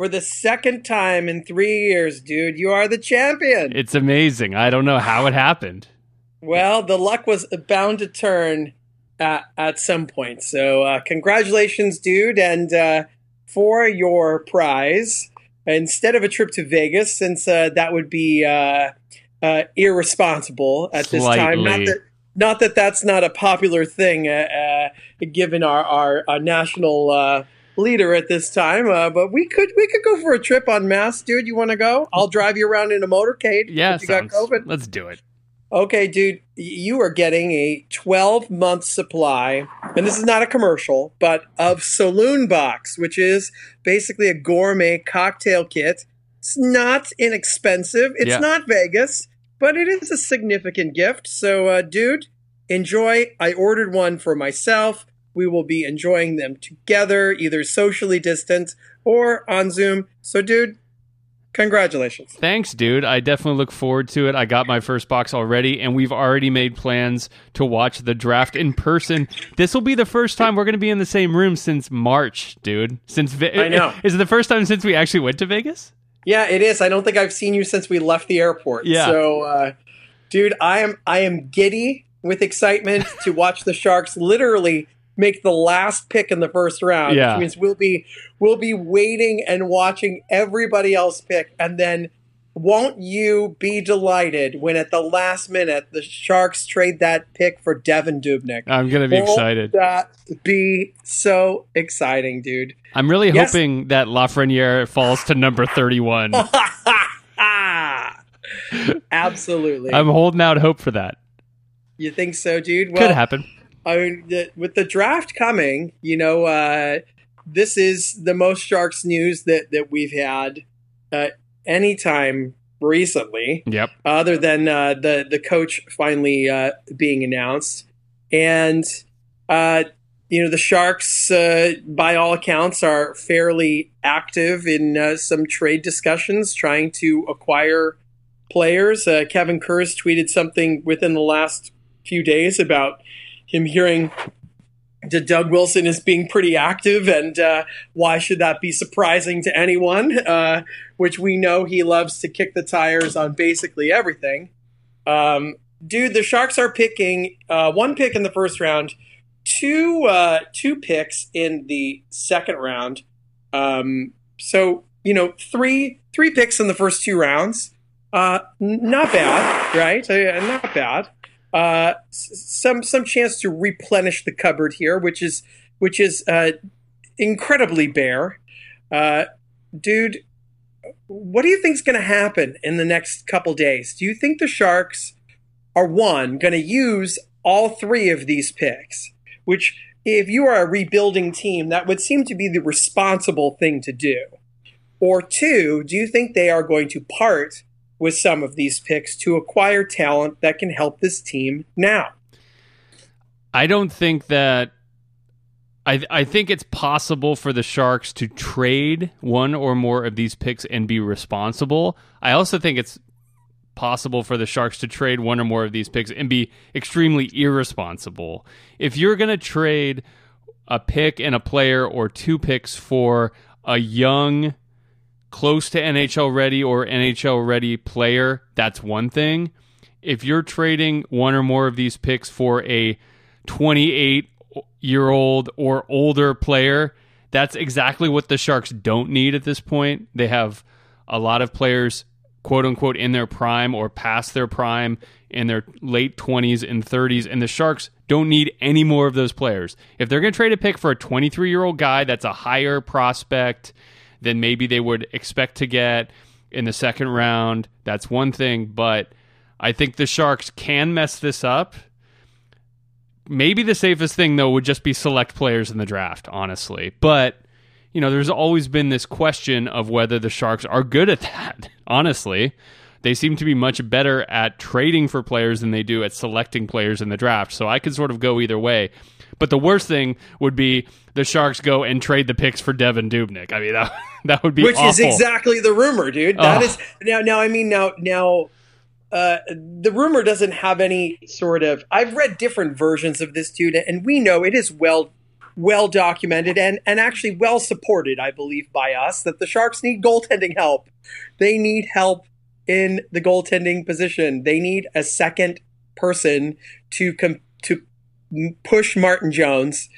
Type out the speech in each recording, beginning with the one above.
for the second time in three years, dude, you are the champion. It's amazing. I don't know how it happened. well, the luck was bound to turn at, at some point. So, uh, congratulations, dude, and uh, for your prize, instead of a trip to Vegas, since uh, that would be uh, uh, irresponsible at this time. Not that, not that that's not a popular thing, uh, uh, given our our, our national uh, leader at this time. Uh, but we could we could go for a trip on Mass, dude. You want to go? I'll drive you around in a motorcade. Yeah, if you got sounds- COVID. let's do it. Okay, dude, you are getting a 12 month supply, and this is not a commercial, but of Saloon Box, which is basically a gourmet cocktail kit. It's not inexpensive. It's Yeah. not Vegas, but it is a significant gift. So, uh, dude, enjoy. I ordered one for myself. We will be enjoying them together, either socially distant or on Zoom. So, dude, congratulations. Thanks, dude. I definitely look forward to it. I got my first box already, and we've already made plans to watch the draft in person. This will be the first time we're going to be in the same room since March, dude. Since Ve- I know. Is it the first time since we actually went to Vegas? Yeah, it is. I don't think I've seen you since we left the airport. Yeah. So, uh, dude, I am I am giddy with excitement to watch the Sharks literally make the last pick in the first round. Yeah. Which means we'll be we'll be waiting and watching everybody else pick, and then won't you be delighted when at the last minute the Sharks trade that pick for Devan Dubnyk? I'm going to be Won't excited. That be so exciting, dude. I'm really Yes. hoping that Lafreniere falls to number 31. Absolutely. I'm holding out hope for that. You think so, dude? Well, Could happen. I mean, the, with the draft coming, you know, uh, this is the most Sharks news that that we've had uh, anytime recently, Yep. other than uh, the the coach finally uh, being announced, and uh, you know, the Sharks, uh, by all accounts, are fairly active in uh, some trade discussions, trying to acquire players. Uh, Kevin Kurz tweeted something within the last few days about him hearing that Doug Wilson is being pretty active, and uh, why should that be surprising to anyone? Uh, which we know he loves to kick the tires on basically everything. Um, dude, the Sharks are picking uh, one pick in the first round, two uh, two picks in the second round. Um, so you know, three three picks in the first two rounds. Uh, not bad, right? Uh, not bad. Uh, some some chance to replenish the cupboard here, which is which is uh, incredibly bare. Uh, dude, what do you think's going to happen in the next couple days? Do you think the Sharks are one going to use all three of these picks? Which, if you are a rebuilding team, that would seem to be the responsible thing to do. Or two, do you think they are going to part with some of these picks to acquire talent that can help this team now? I don't think that. I I think it's possible for the Sharks to trade one or more of these picks and be responsible. I also think it's possible for the Sharks to trade one or more of these picks and be extremely irresponsible. If you're going to trade a pick and a player or two picks for a young close to NHL ready or NHL ready player, that's one thing. If you're trading one or more of these picks for a 28 year old or older player, that's exactly what the Sharks don't need at this point. They have a lot of players, quote unquote, in their prime or past their prime in their late 20s and 30s, and the Sharks don't need any more of those players. If they're going to trade a pick for a 23 year old guy that's a higher prospect than maybe they would expect to get in the second round, that's one thing, but I think the Sharks can mess this up. Maybe the safest thing though would just be select players in the draft, honestly. But you know, there's always been this question of whether the Sharks are good at that. Honestly, they seem to be much better at trading for players than they do at selecting players in the draft. So I could sort of go either way. But the worst thing would be the Sharks go and trade the picks for Devan Dubnyk. I mean, that, that would be which is exactly the rumor, dude. That Oh. is now. Now, I mean, now, now, uh, the rumor doesn't have any sort of. I've read different versions of this, dude, and we know it is well, well documented and and actually well supported. I believe by us that the Sharks need goaltending help. They need help in the goaltending position. They need a second person to com- to push Martin Jones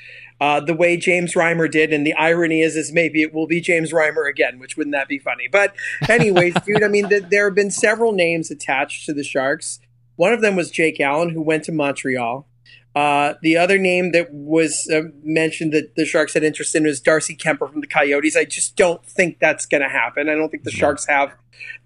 uh, the way James Reimer did. And the irony is, is maybe it will be James Reimer again, which wouldn't that be funny? But anyways, dude, I mean, th- there have been several names attached to the Sharks. One of them was Jake Allen, who went to Montreal. Uh, the other name that was uh, mentioned that the Sharks had interest in was Darcy Kuemper from the Coyotes. I just don't think that's going to happen. I don't think the Sharks have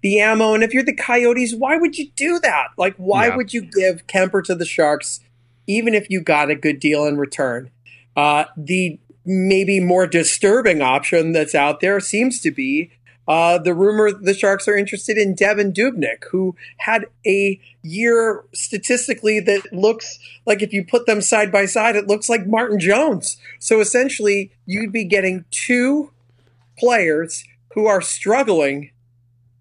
the ammo. And if you're the Coyotes, why would you do that? Like, why Yeah. would you give Kuemper to the Sharks, even if you got a good deal in return? Uh, the maybe more disturbing option that's out there seems to be uh, the rumor the Sharks are interested in Devan Dubnyk, who had a year statistically that looks like if you put them side by side, it looks like Martin Jones. So essentially, you'd be getting two players who are struggling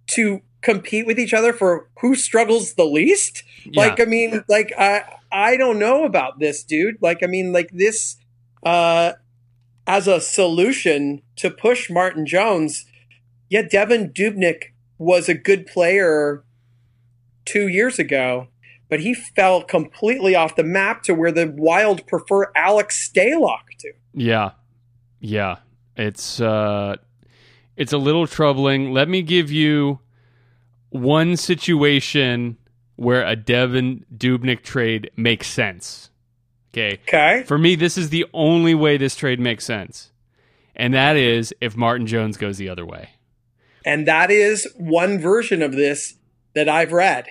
to compete with each other for who struggles the least. Yeah. Like, I mean, like I I don't know about this, dude. Like, I mean, like this uh as a solution to push Martin Jones. Yeah, Devan Dubnyk was a good player two years ago, but he fell completely off the map to where the Wild prefer Alex Stalock to. Yeah. Yeah. It's uh it's a little troubling. Let me give you one situation where a Devan Dubnyk trade makes sense. Okay. Okay. For me, this is the only way this trade makes sense. And that is if Martin Jones goes the other way. And that is one version of this that I've read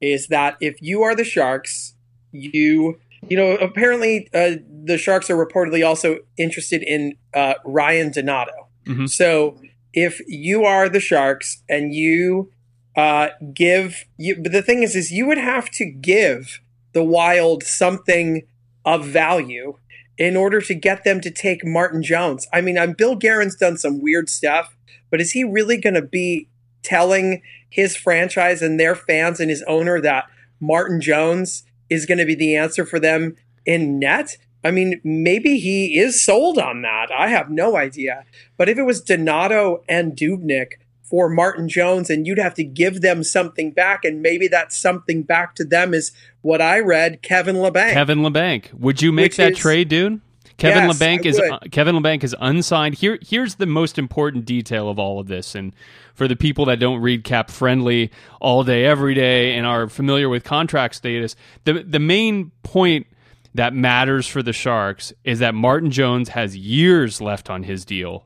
is that if you are the Sharks, you you know apparently uh, the Sharks are reportedly also interested in uh, Ryan Donato. Mhm. So if you are the Sharks and you uh, give you, but the thing is, is you would have to give the Wild something of value in order to get them to take Martin Jones. I mean, I'm Bill Guerin's done some weird stuff, but is he really going to be telling his franchise and their fans and his owner that Martin Jones is going to be the answer for them in net? I mean, maybe he is sold on that. I have no idea. But if it was Donato and Dubnyk for Martin Jones, and you'd have to give them something back, and maybe that something back to them is what I read Kevin Labanc. Kevin Labanc. Would you make that is- trade, dude? Kevin Yes, Labanc is uh, Kevin Labanc is unsigned. Here here's the most important detail of all of this and for the people that don't read cap friendly all day every day and are familiar with contract status, the the main point that matters for the Sharks is that Martin Jones has years left on his deal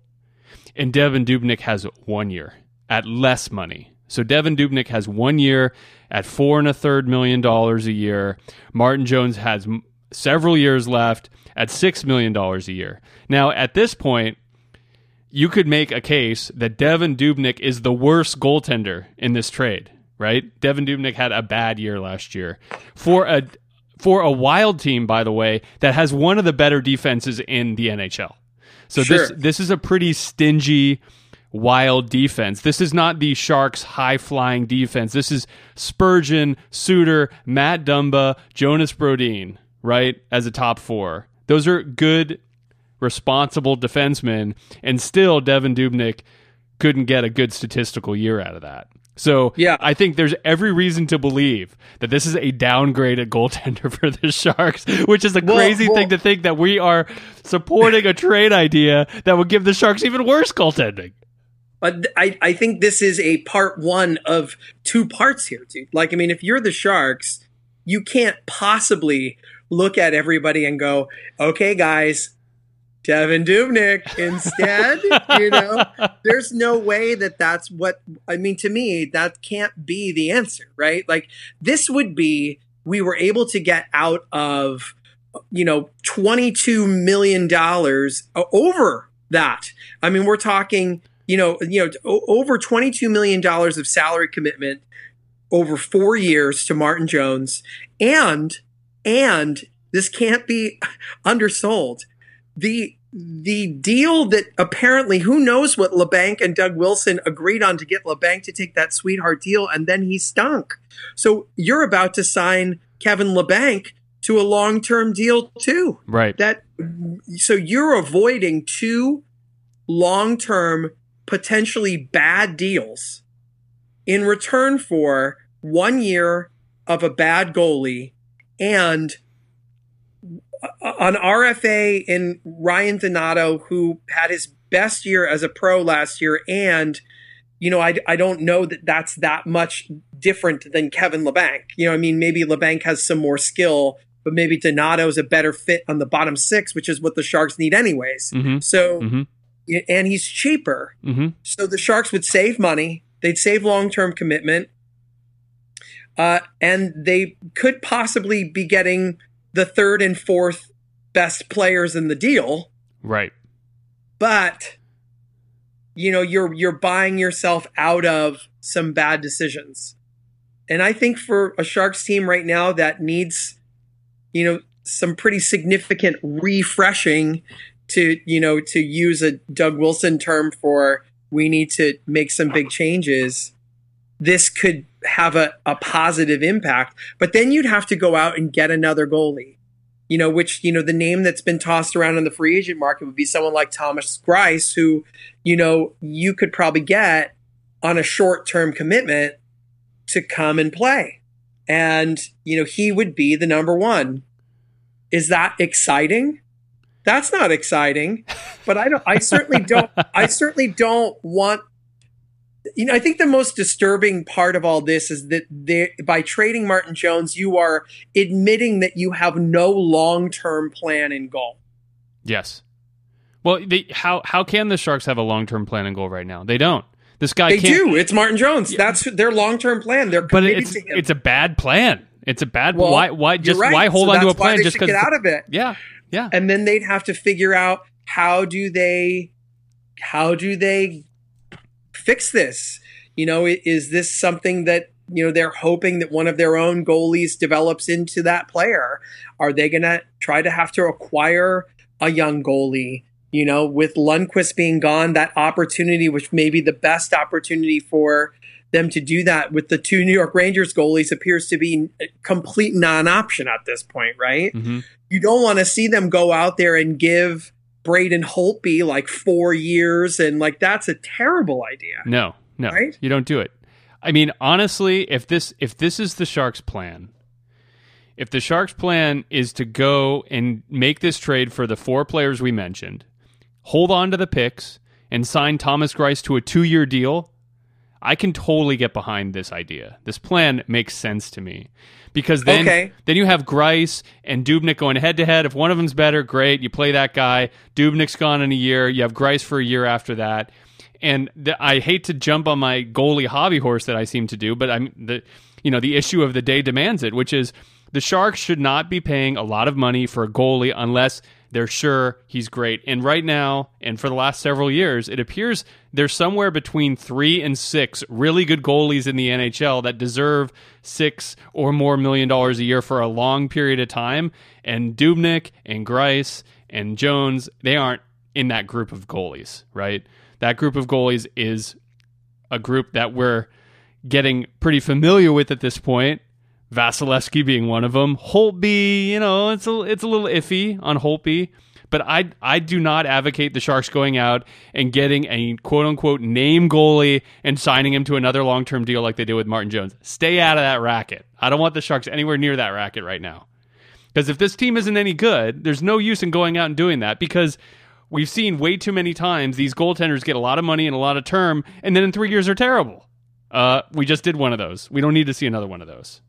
and Devan Dubnyk has one year at less money. So Devan Dubnyk has one year at four and a third million dollars a year. Martin Jones has m- several years left at six million dollars a year. Now, at this point, you could make a case that Devan Dubnyk is the worst goaltender in this trade, right? Devan Dubnyk had a bad year last year for a for a wild team, by the way, that has one of the better defenses in the NHL. So this Sure. this is a pretty stingy wild defense. This is not the Sharks high flying defense. This is Spurgeon, Suter, Matt Dumba, Jonas Brodin, right? As a top four. Those are good, responsible defensemen, and still Devan Dubnyk couldn't get a good statistical year out of that. So Yeah. I think there's every reason to believe that this is a downgraded goaltender for the Sharks, which is a Well, crazy well- thing to think that we are supporting a trade idea that would give the Sharks even worse goaltending. But I, I think this is a part one of two parts here, dude. Like, I mean, if you're the Sharks, you can't possibly look at everybody and go, okay, guys, Devan Dubnyk instead. you know, there's no way that that's what, I mean, to me, that can't be the answer, right? Like, this would be, we were able to get out of, you know, $22 million, uh, over that. I mean, we're talking, you know, you know, over twenty-two million dollars of salary commitment over four years to Martin Jones, and and this can't be undersold. The the deal that apparently who knows what Labanc and Doug Wilson agreed on to get Labanc to take that sweetheart deal, and then he stunk. So you're about to sign Kevin Labanc to a long term deal too. Right. That so you're avoiding two long term potentially bad deals in return for one year of a bad goalie and an RFA in Ryan Donato who had his best year as a pro last year and you know I, I don't know that that's that much different than Kevin Labanc. You know I mean maybe Labanc has some more skill but maybe Donato's a better fit on the bottom 6 which is what the Sharks need anyways. Mm-hmm. So Mhm. And he's cheaper. Mm-hmm. So the Sharks would save money. They'd save long term commitment. Uh, and they could possibly be getting the third and fourth best players in the deal. Right. But you know, you're you're buying yourself out of some bad decisions. And I think for a Sharks team right now that needs, you know, some pretty significant refreshing to, you know, to use a Doug Wilson term for we need to make some big changes, this could have a, a positive impact. But then you'd have to go out and get another goalie. You know, which, you know, the name that's been tossed around in the free agent market would be someone like Thomas Greiss, who, you know, you could probably get on a short term commitment to come and play. And, you know, he would be the number one. Is that exciting? That's not exciting. But I don't I certainly don't I certainly don't want you know, I think the most disturbing part of all this is that they, by trading Martin Jones, you are admitting that you have no long term plan in goal. Yes. Well, they, how how can the Sharks have a long term plan and goal right now? They don't. This guy They do. It's Martin Jones. That's their long term plan. They're But it's it's a bad plan. It's a bad. Well, why why just right. why hold So on to a plan just because? get out of it. Yeah. Yeah. and then they'd have to figure out how do they how do they fix this? You know is this something that you know they're hoping that one of their own goalies develops into that player? Are they going to try to have to acquire a young goalie? You know with Lundqvist being gone that opportunity which may be the best opportunity for them to do that. With the two new york rangers goalies appears to be a complete non-option at this point right? Hmm you don't want to see them go out there and give Braden Holtby like four years and like that's a terrible idea. No. No. Right? You don't do it. I mean, honestly, if this if this is the Sharks' plan, if the Sharks' plan is to go and make this trade for the four players we mentioned, hold on to the picks, and sign Thomas Greiss to a two year deal, I can totally get behind this idea. This plan makes sense to me. Because then, Okay. then you have Greiss and Dubnyk going head to head. If one of them's better, great. You play that guy. Dubnyk's gone in a year. You have Greiss for a year after that. And the, I hate to jump on my goalie hobby horse that I seem to do, but I'm the you know the issue of the day demands it, which is the Sharks should not be paying a lot of money for a goalie unless they're sure he's great. And right now, and for the last several years, it appears there's somewhere between three and six really good goalies in the NHL that deserve six or more million dollars a year for a long period of time. And Dubnyk and Greiss and Jones, they aren't in that group of goalies, right? That group of goalies is a group that we're getting pretty familiar with at this point. Vasilevskiy being one of them. Holtby, you know, it's a it's a little iffy on Holtby, but I I do not advocate the Sharks going out and getting a quote unquote name goalie and signing him to another long term deal like they did with Martin Jones. Stay out of that racket. I don't want the Sharks anywhere near that racket right now. Because if this team isn't any good, there's no use in going out and doing that because we've seen way too many times these goaltenders get a lot of money and a lot of term, and then in three years are terrible. Uh, we just did one of those. We don't need to see another one of those.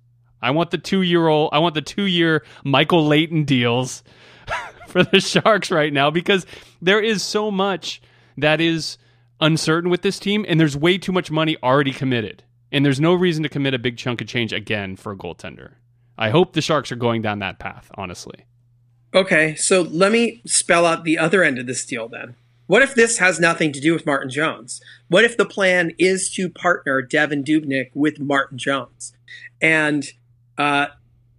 I want the two year old. I want the two year Michael Leighton deals for the Sharks right now because there is so much that is uncertain with this team, and there's way too much money already committed, and there's no reason to commit a big chunk of change again for a goaltender. I hope the Sharks are going down that path. Honestly, Okay, so let me spell out the other end of this deal then. What if this has nothing to do with Martin Jones? What if the plan is to partner Devan Dubnyk with Martin Jones? And uh,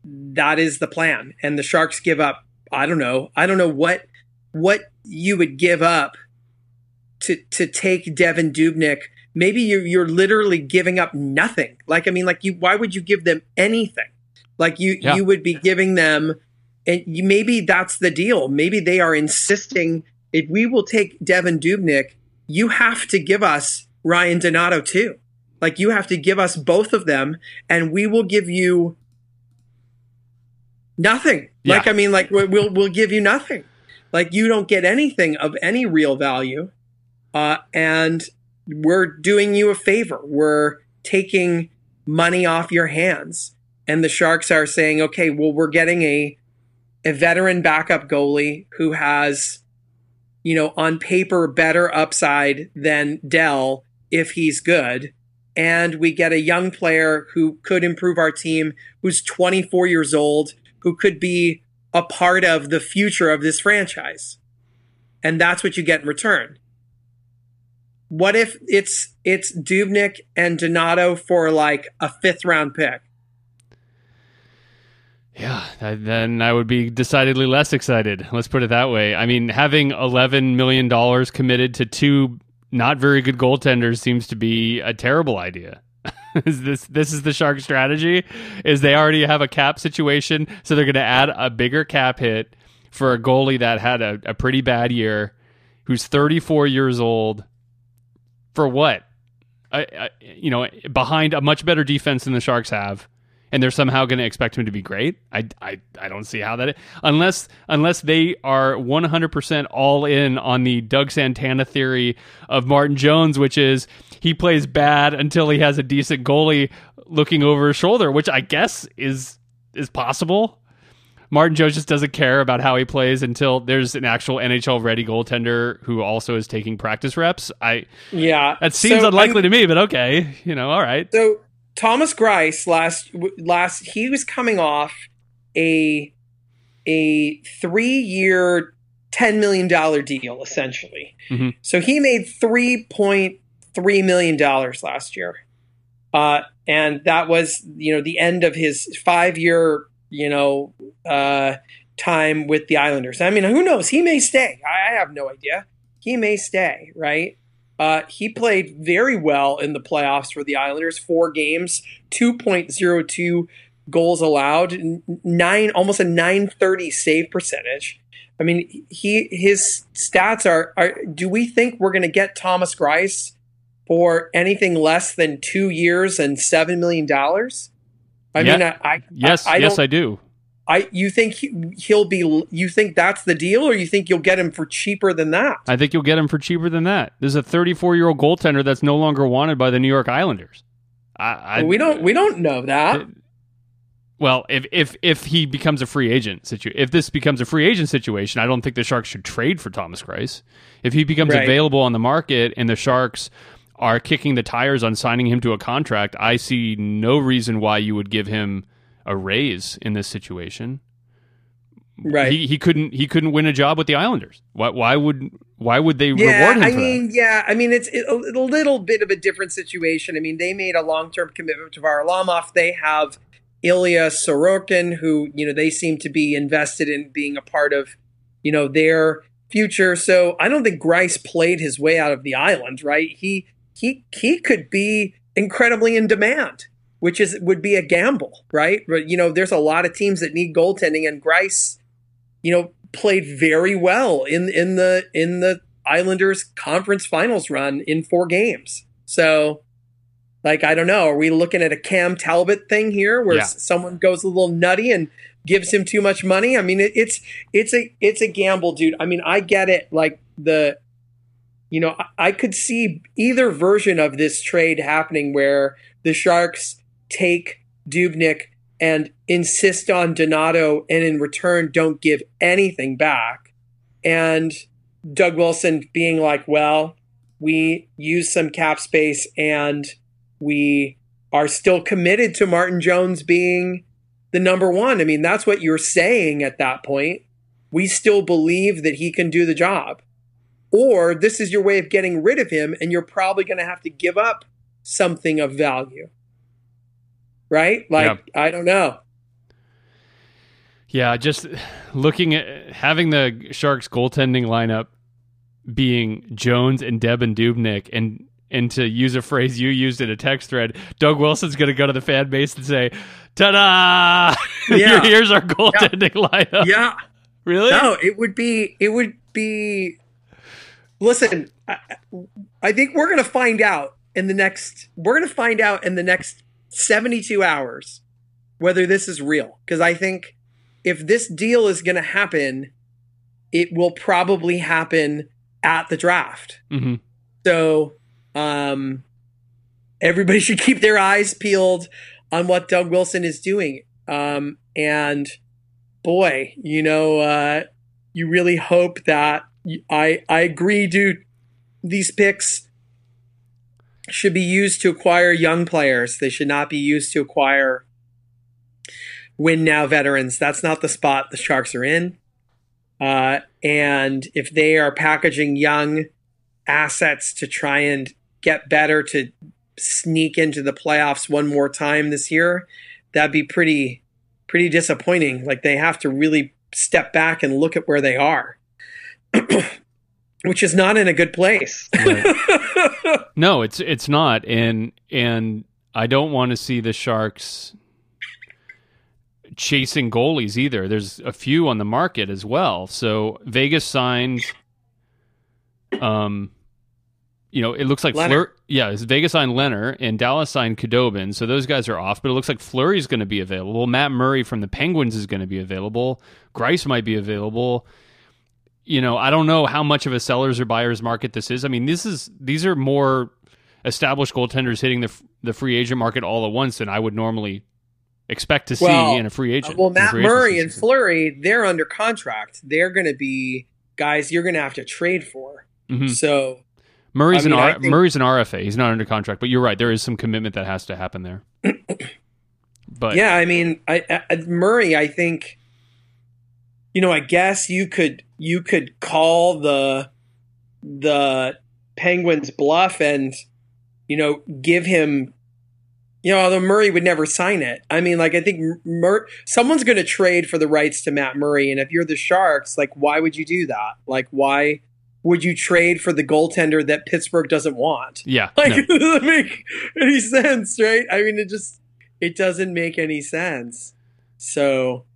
that is the plan. And the Sharks give up, I don't know, I don't know what what you would give up to to take Devan Dubnyk. Maybe you're you're literally giving up nothing. Like I mean, like you why would you give them anything? Like you Yeah. you would be giving them and you, maybe that's the deal. Maybe they are insisting if we will take Devan Dubnyk, you have to give us Ryan Donato too. Like you have to give us both of them, and we will give you nothing. Yeah. Like I mean, like we- we'll we'll give you nothing. Like you don't get anything of any real value, uh, and we're doing you a favor. We're taking money off your hands, and the Sharks are saying, okay, well, we're getting a a veteran backup goalie who has, you know, on paper better upside than Dell if he's good. And we get a young player who could improve our team, who's 24 years old, who could be a part of the future of this franchise. And that's what you get in return. What if it's it's Dubnyk and Donato for like a fifth round pick? Yeah, th- then I would be decidedly less excited. Let's put it that way. I mean, having $11 million committed to two not very good goaltenders seems to be a terrible idea. is this this is the shark strategy? Is they already have a cap situation, so they're going to add a bigger cap hit for a goalie that had a, a pretty bad year, who's 34 years old. For what? I, I, you know, behind a much better defense than the Sharks have, and they're somehow going to expect him to be great. I, I, I don't see how that unless unless they are 100% all in on the Doug Santana theory of Martin Jones, which is he plays bad until he has a decent goalie looking over his shoulder, which I guess is is possible. Martin Jones just doesn't care about how he plays until there's an actual NHL ready goaltender who also is taking practice reps. I Yeah, that seems So, unlikely to me, but okay, you know, all right. So Thomas Greiss last last he was coming off a a three year ten million dollar deal essentially. Mhm. So he made three point three million dollars last year, uh, and that was you know the end of his five year you know uh, time with the Islanders. I mean, who knows? He may stay. I, I have no idea. He may stay, right? Uh, he played very well in the playoffs for the Islanders. Four games, two point zero two goals allowed, nine almost a nine thirty save percentage. I mean, he his stats are are. Do we think we're going to get Thomas Greiss for anything less than two years and seven million dollars? I Yeah. mean, I, I Yes, I, I yes, I do. I you think he, he'll be? You think that's the deal, or you think you'll get him for cheaper than that? I think you'll get him for cheaper than that. There's a 34 year old goaltender that's no longer wanted by the New York Islanders. I, I we don't we don't know that. Well, if if if he becomes a free agent situ, if this becomes a free agent situation, I don't think the Sharks should trade for Thomas Greiss. If he becomes Right. available on the market and the Sharks are kicking the tires on signing him to a contract, I see no reason why you would give him a raise in this situation. Right. He, he couldn't he couldn't win a job with the Islanders. Why why would why would they yeah, reward him I for mean, that? yeah, I mean, it's it, a, a little bit of a different situation. I mean, they made a long-term commitment to Varlamov. They have Ilya Sorokin, who you know they seem to be invested in being a part of, you know, their future. So I don't think Greiss played his way out of the island. Right? He he he could be incredibly in demand, which is would be a gamble, right? But you know, there's a lot of teams that need goaltending, and Greiss, you know, played very well in in the in the Islanders conference finals run in four games. So, like, I don't know. Are we looking at a Cam Talbot thing here, where Yeah. someone goes a little nutty and gives him too much money? I mean, it, it's it's a it's a gamble, dude. I mean, I get it. Like the, you know, I, I could see either version of this trade happening, where the Sharks take Dubnyk and insist on Donato, and in return don't give anything back, and Doug Wilson being like, well, we use some cap space and we are still committed to Martin Jones being the number one. I mean, that's what you're saying at that point. We still believe that he can do the job. or this is your way of getting rid of him, and you're probably going to have to give up something of value. Right? Like, I don't know. Yeah, just looking at having the Sharks goaltending lineup being Jones and Devan Dubnyk and and to use a phrase you used in a text thread, Doug Wilson's going to go to the fan base and say, "Ta-da! Yeah. Here's our goaltending lineup." Yeah. Really? No, it would be it would be Listen, I, I think we're going to find out in the next we're going to find out in the next 72 hours whether this is real because I think if this deal is going to happen, it will probably happen at the draft. hmm So, um, everybody should keep their eyes peeled on what Doug Wilson is doing. Um, and boy, you know, uh, you really hope that I I agree, dude. These picks should be used to acquire young players. They should not be used to acquire win now veterans. That's not the spot the Sharks are in. Uh, and if they are packaging young assets to try and get better to sneak into the playoffs one more time this year, that'd be pretty pretty disappointing. Like they have to really step back and look at where they are. Which is not in a good place. No, it's it's not, and and I don't want to see the Sharks chasing goalies either. There's a few on the market as well. So Vegas signed, um, you know, it looks like Lehner. Fleur. Yeah, it's Vegas signed Lehner and Dallas signed Khudobin. So those guys are off, but it looks like Fleury's going to be available. Matt Murray from the Penguins is going to be available. Greiss might be available. You know, I don't know how much of a sellers or buyers market this is. I mean, this is these are more established goaltenders hitting the the free agent market all at once than I would normally expect to see Well, in a free agent. well, Matt Murray and. Fleury, they're under contract. They're going to be guys you're going to have to trade for. Mhm. So, Murray's I mean, an R- think- Murray's an RFA. He's not under contract, but you're right. There is some commitment that has to happen there. but yeah, I mean, I, I, Murray, I think, you know, I guess you could you could call the the Penguins bluff and you know give him. You know, although Murray would never sign it. I mean, like I think Mur- someone's going to trade for the rights to Matt Murray, and if you're the Sharks, like, why would you do that? Like, why would you trade for the goaltender that Pittsburgh doesn't want? yeah, Like no. it doesn't make any sense, right? I mean, it just it doesn't make any sense. So,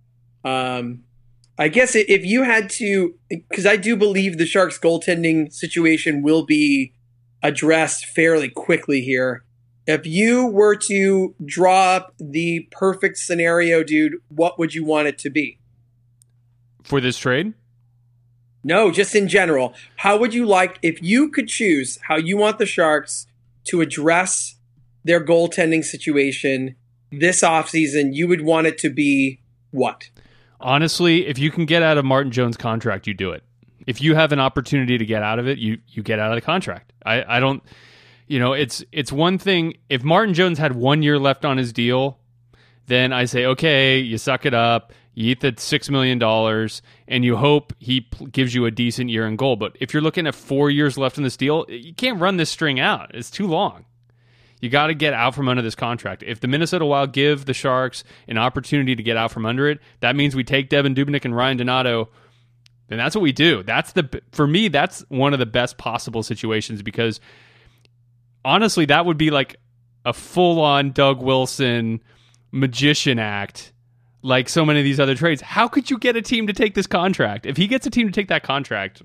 um, I guess if you had to, because I do believe the Sharks' goaltending situation will be addressed fairly quickly here. If you were to draw up the perfect scenario, dude, what would you want it to be? for this trade, No, just in general. How would you like if you could choose how you want the Sharks to address their goaltending situation this offseason, you would want it to be what? Honestly, if you can get out of Martin Jones' contract, you do it. If you have an opportunity to get out of it, you you get out of the contract. I, I don't, you know, it's it's one thing if Martin Jones had one year left on his deal, then I say okay, you suck it up, you eat the six million dollars, and you hope he gives you a decent year in goal. But if you're looking at four years left in this deal, you can't run this string out. It's too long. You got to get out from under this contract. If the Minnesota Wild give the Sharks an opportunity to get out from under it, that means we take Devan Dubnyk and Ryan Donato. Then that's what we do. That's the for me. That's one of the best possible situations because honestly, that would be like a full on Doug Wilson magician act, like so many of these other trades. How could you get a team to take this contract? If he gets a team to take that contract,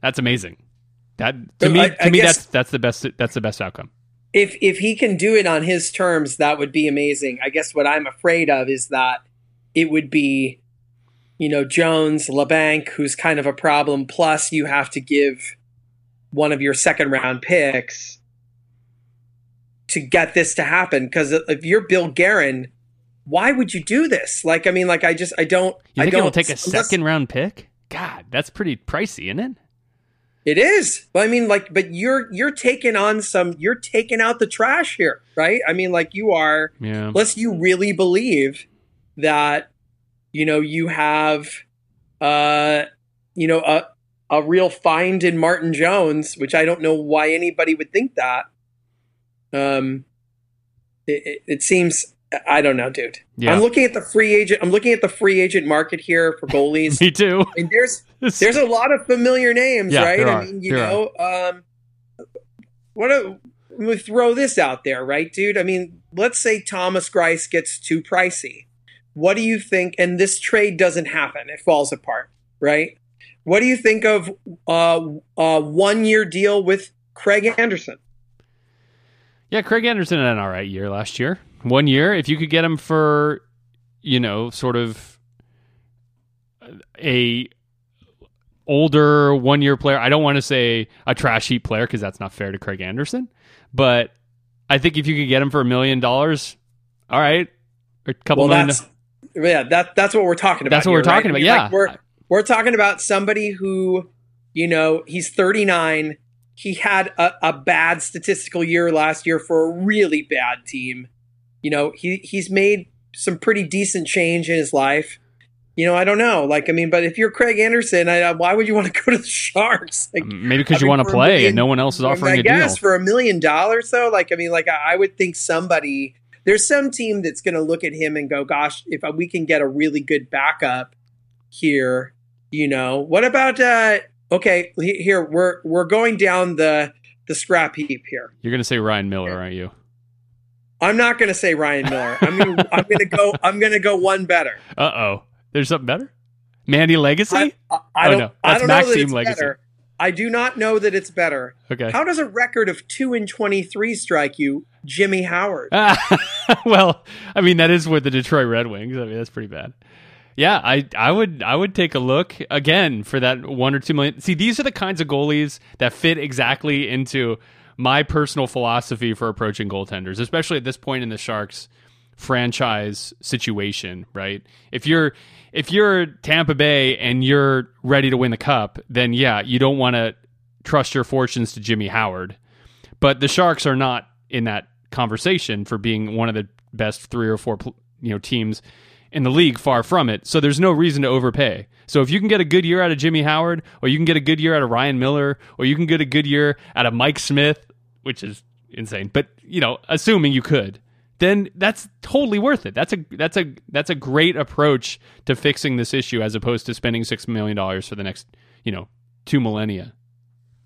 that's amazing. That to So me, I- to me, guess- that's that's the best. That's the best outcome. If if he can do it on his terms, that would be amazing. I guess what I'm afraid of is that it would be, you know, Jones, Labanc, who's kind of a problem. Plus, you have to give one of your second round picks to get this to happen. Because if you're Bill Guerin, why would you do this? Like, I mean, like, I just, I don't, You I think don't it'll take a second round pick? God, that's pretty pricey, isn't it? It is. But I mean, like, but you're you're taking on some. You're taking out the trash here, right? I mean, like, you are. Yeah. Unless you really believe that, you know, you have, uh, you know, a a real find in Martin Jones, which I don't know why anybody would think that. Um, it, it, it seems I don't know, dude. Yeah. I'm looking at the free agent. I'm looking at the free agent market here for goalies. Me too. I mean, there's there's a lot of familiar names, Yeah, right? I mean, you There know, um, what a me throw this out there, right, dude? I mean, let's say Thomas Greiss gets too pricey. What do you think? And this trade doesn't happen; it falls apart, right? What do you think of uh, a one-year deal with Craig Anderson? Yeah, Craig Anderson had an all right year last year. One year, if you could get him for, you know, sort of a older one year player. I don't want to say a trash heap player because that's not fair to Craig Anderson, but I think if you could get him for a million dollars, all right, a couple Well, million. yeah, that that's what we're talking about. That's what we're here, right? talking I about, mean, yeah. like, we're we're talking about somebody who, you know, he's 39. He had a, a bad statistical year last year for a really bad team. You know, he he's made some pretty decent change in his life. You know, I don't know. Like, I mean, but if you're Craig Anderson, I, why would you want to go to the Sharks? Like, Maybe because you mean, want to play million- and no one else is offering I a guess deal. for a million dollars, though, like I mean, like I I would think somebody there's some team that's going to look at him and go, "Gosh, if we can get a really good backup here, you know, what about uh okay, here we're we're going down the the scrap heap here. You're going to say Ryan Miller, aren't you? I'm not going to say Ryan Miller. I'm going to I'm going to go I'm going to go one better. Uh oh. There's something better? Manny Legace? I, I, I Oh, don't no. I don't know that it's Legacy. better. I do not know that it's better. okay. How does a record of 2 and 23 strike you, Jimmy Howard? well, I mean that is with the Detroit Red Wings. I mean that's pretty bad. Yeah, I I would I would take a look again for that one or two million. See, these are the kinds of goalies that fit exactly into my personal philosophy for approaching goaltenders, especially at this point in the Sharks franchise situation, right? If you're if you're Tampa Bay and you're ready to win the cup, then yeah, you don't want to trust your fortunes to Jimmy Howard. But the Sharks are not in that conversation for being one of the best three or four you know teams in the league. Far from it. So there's no reason to overpay. So if you can get a good year out of Jimmy Howard, or you can get a good year out of Ryan Miller, or you can get a good year out of Mike Smith, which is insane, but you know, assuming you could, then that's totally worth it. That's a that's a that's a great approach to fixing this issue as opposed to spending six million dollars for the next you know two millennia.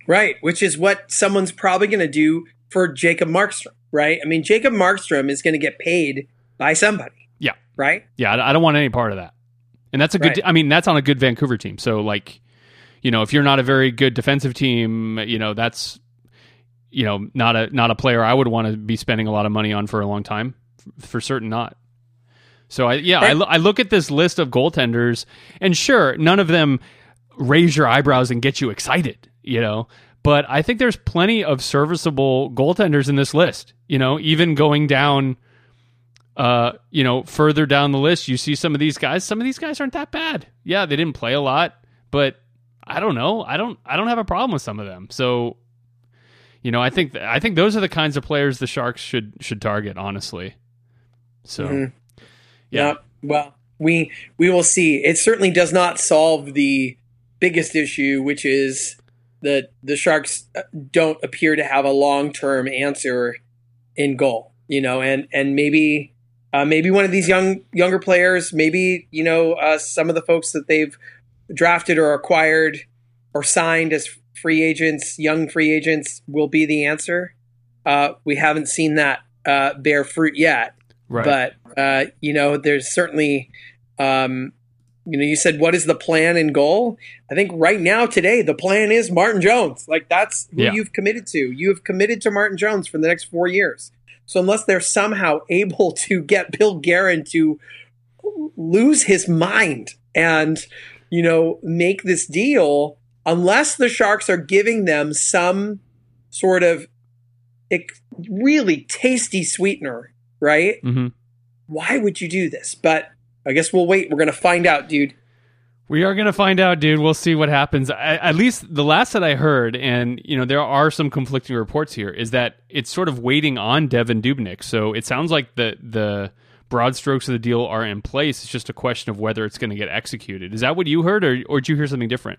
Right, which is what someone's probably going to do for Jacob Markstrom, right? I mean, Jacob Markstrom is going to get paid by somebody. Right? Yeah, I I don't want any part of that. And that's a good. Right. I mean, that's on a good Vancouver team. So like, you know, if you're not a very good defensive team, you know, that's you know not a not a player I would want to be spending a lot of money on for a long time. For certain, not. So I yeah, I, I look at this list of goaltenders, and sure, none of them raise your eyebrows and get you excited, you know. But I think there's plenty of serviceable goaltenders in this list. You know, even going down uh, you know, further down the list, you see some of these guys. Some of these guys aren't that bad. Yeah, they didn't play a lot, but I don't know. I don't. I don't have a problem with some of them. So, you know, I think I think those are the kinds of players the Sharks should should target. Honestly. So, Mhm. yeah, Yep. Well, we we will see. It certainly does not solve the biggest issue, which is that the Sharks uh, don't appear to have a long term answer in goal. You know, and and maybe uh, maybe one of these young younger players, maybe you know uh, some of the folks that they've drafted or acquired or signed as free agents, young free agents, will be the answer. Uh, we haven't seen that uh, bear fruit yet right. but uh, you know, there's certainly, um, you know, you said what is the plan and goal? I think right now, today, the plan is Martin Jones. Like that's who Yeah. you've committed to. You have committed to Martin Jones for the next four years. So unless they're somehow able to get Bill Guerin to lose his mind and you know make this deal, unless the Sharks are giving them some sort of really tasty sweetener, right? hmm why would you do this? But I guess we'll wait. We're going to find out, dude. We are going to find out, dude. We'll see what happens. I, at least the last that I heard, and you know, there are some conflicting reports here, is that it's sort of waiting on Devan Dubnyk. So it sounds like the the broad strokes of the deal are in place. It's just a question of whether it's going to get executed. Is that what you heard, or or did you hear something different?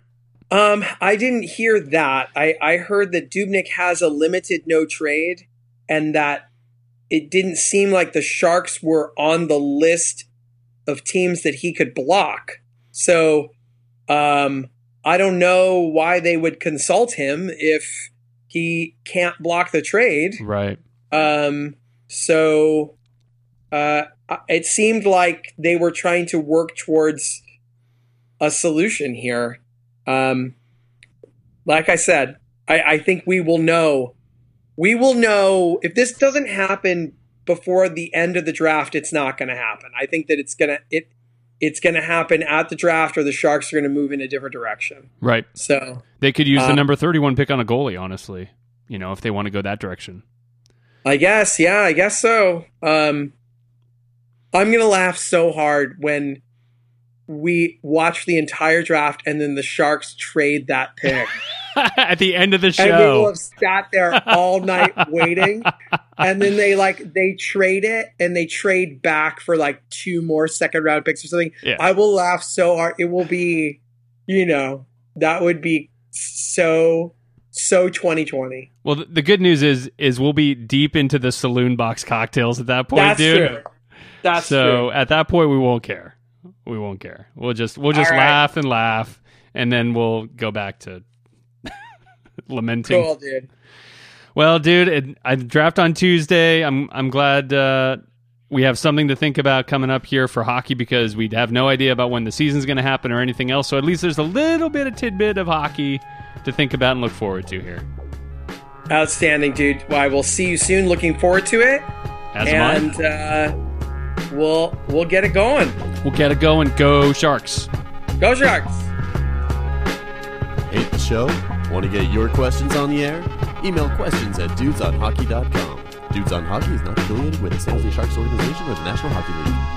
Um, I didn't hear that. I, I heard that Dubnyk has a limited no trade and that it didn't seem like the Sharks were on the list of teams that he could block. So um, I don't know why they would consult him if he can't block the trade. Right. Um, so uh, it seemed like they were trying to work towards a solution here. Um, like I said, I, I think we will know. We will know if this doesn't happen before the end of the draft. It's not going to happen. I think that it's gonna it it's going to happen at the draft, or the Sharks are going to move in a different direction. Right. So They could use the Uh, number 31 pick on a goalie, honestly, you know, if they want to go that direction. I guess, yeah, I guess so. Um, I'm gonna laugh so hard when we watch the entire draft and then the Sharks trade that pick, At the end of the show. and show. have sat there all night waiting, and then they like they trade it and they trade back for like two more second round picks or something. Yeah. I will laugh so hard. It will be, you know, that would be so so 2020. Well, th- the good news is is we'll be deep into the saloon box cocktails at that point, That's dude. true. That's so true. at that point, we won't care. We won't care. We'll just we'll just right. laugh and laugh, and then we'll go back to lamenting. Cool, dude. Well, dude, it, I draft on Tuesday. I'm I'm glad uh, we have something to think about coming up here for hockey because we have no idea about when the season's going to happen or anything else. So at least there's a little bit of tidbit of hockey to think about and look forward to here. Outstanding, dude. Well, I will see you soon. Looking forward to it, As and uh, we'll we'll get it going. We'll get it going. Go Sharks! Go Sharks! Hate the show? Want to get your questions on the air? Email questions at dudesonhockey.com. Dudes on Hockey is not affiliated with the San Jose Sharks organization or the National Hockey League.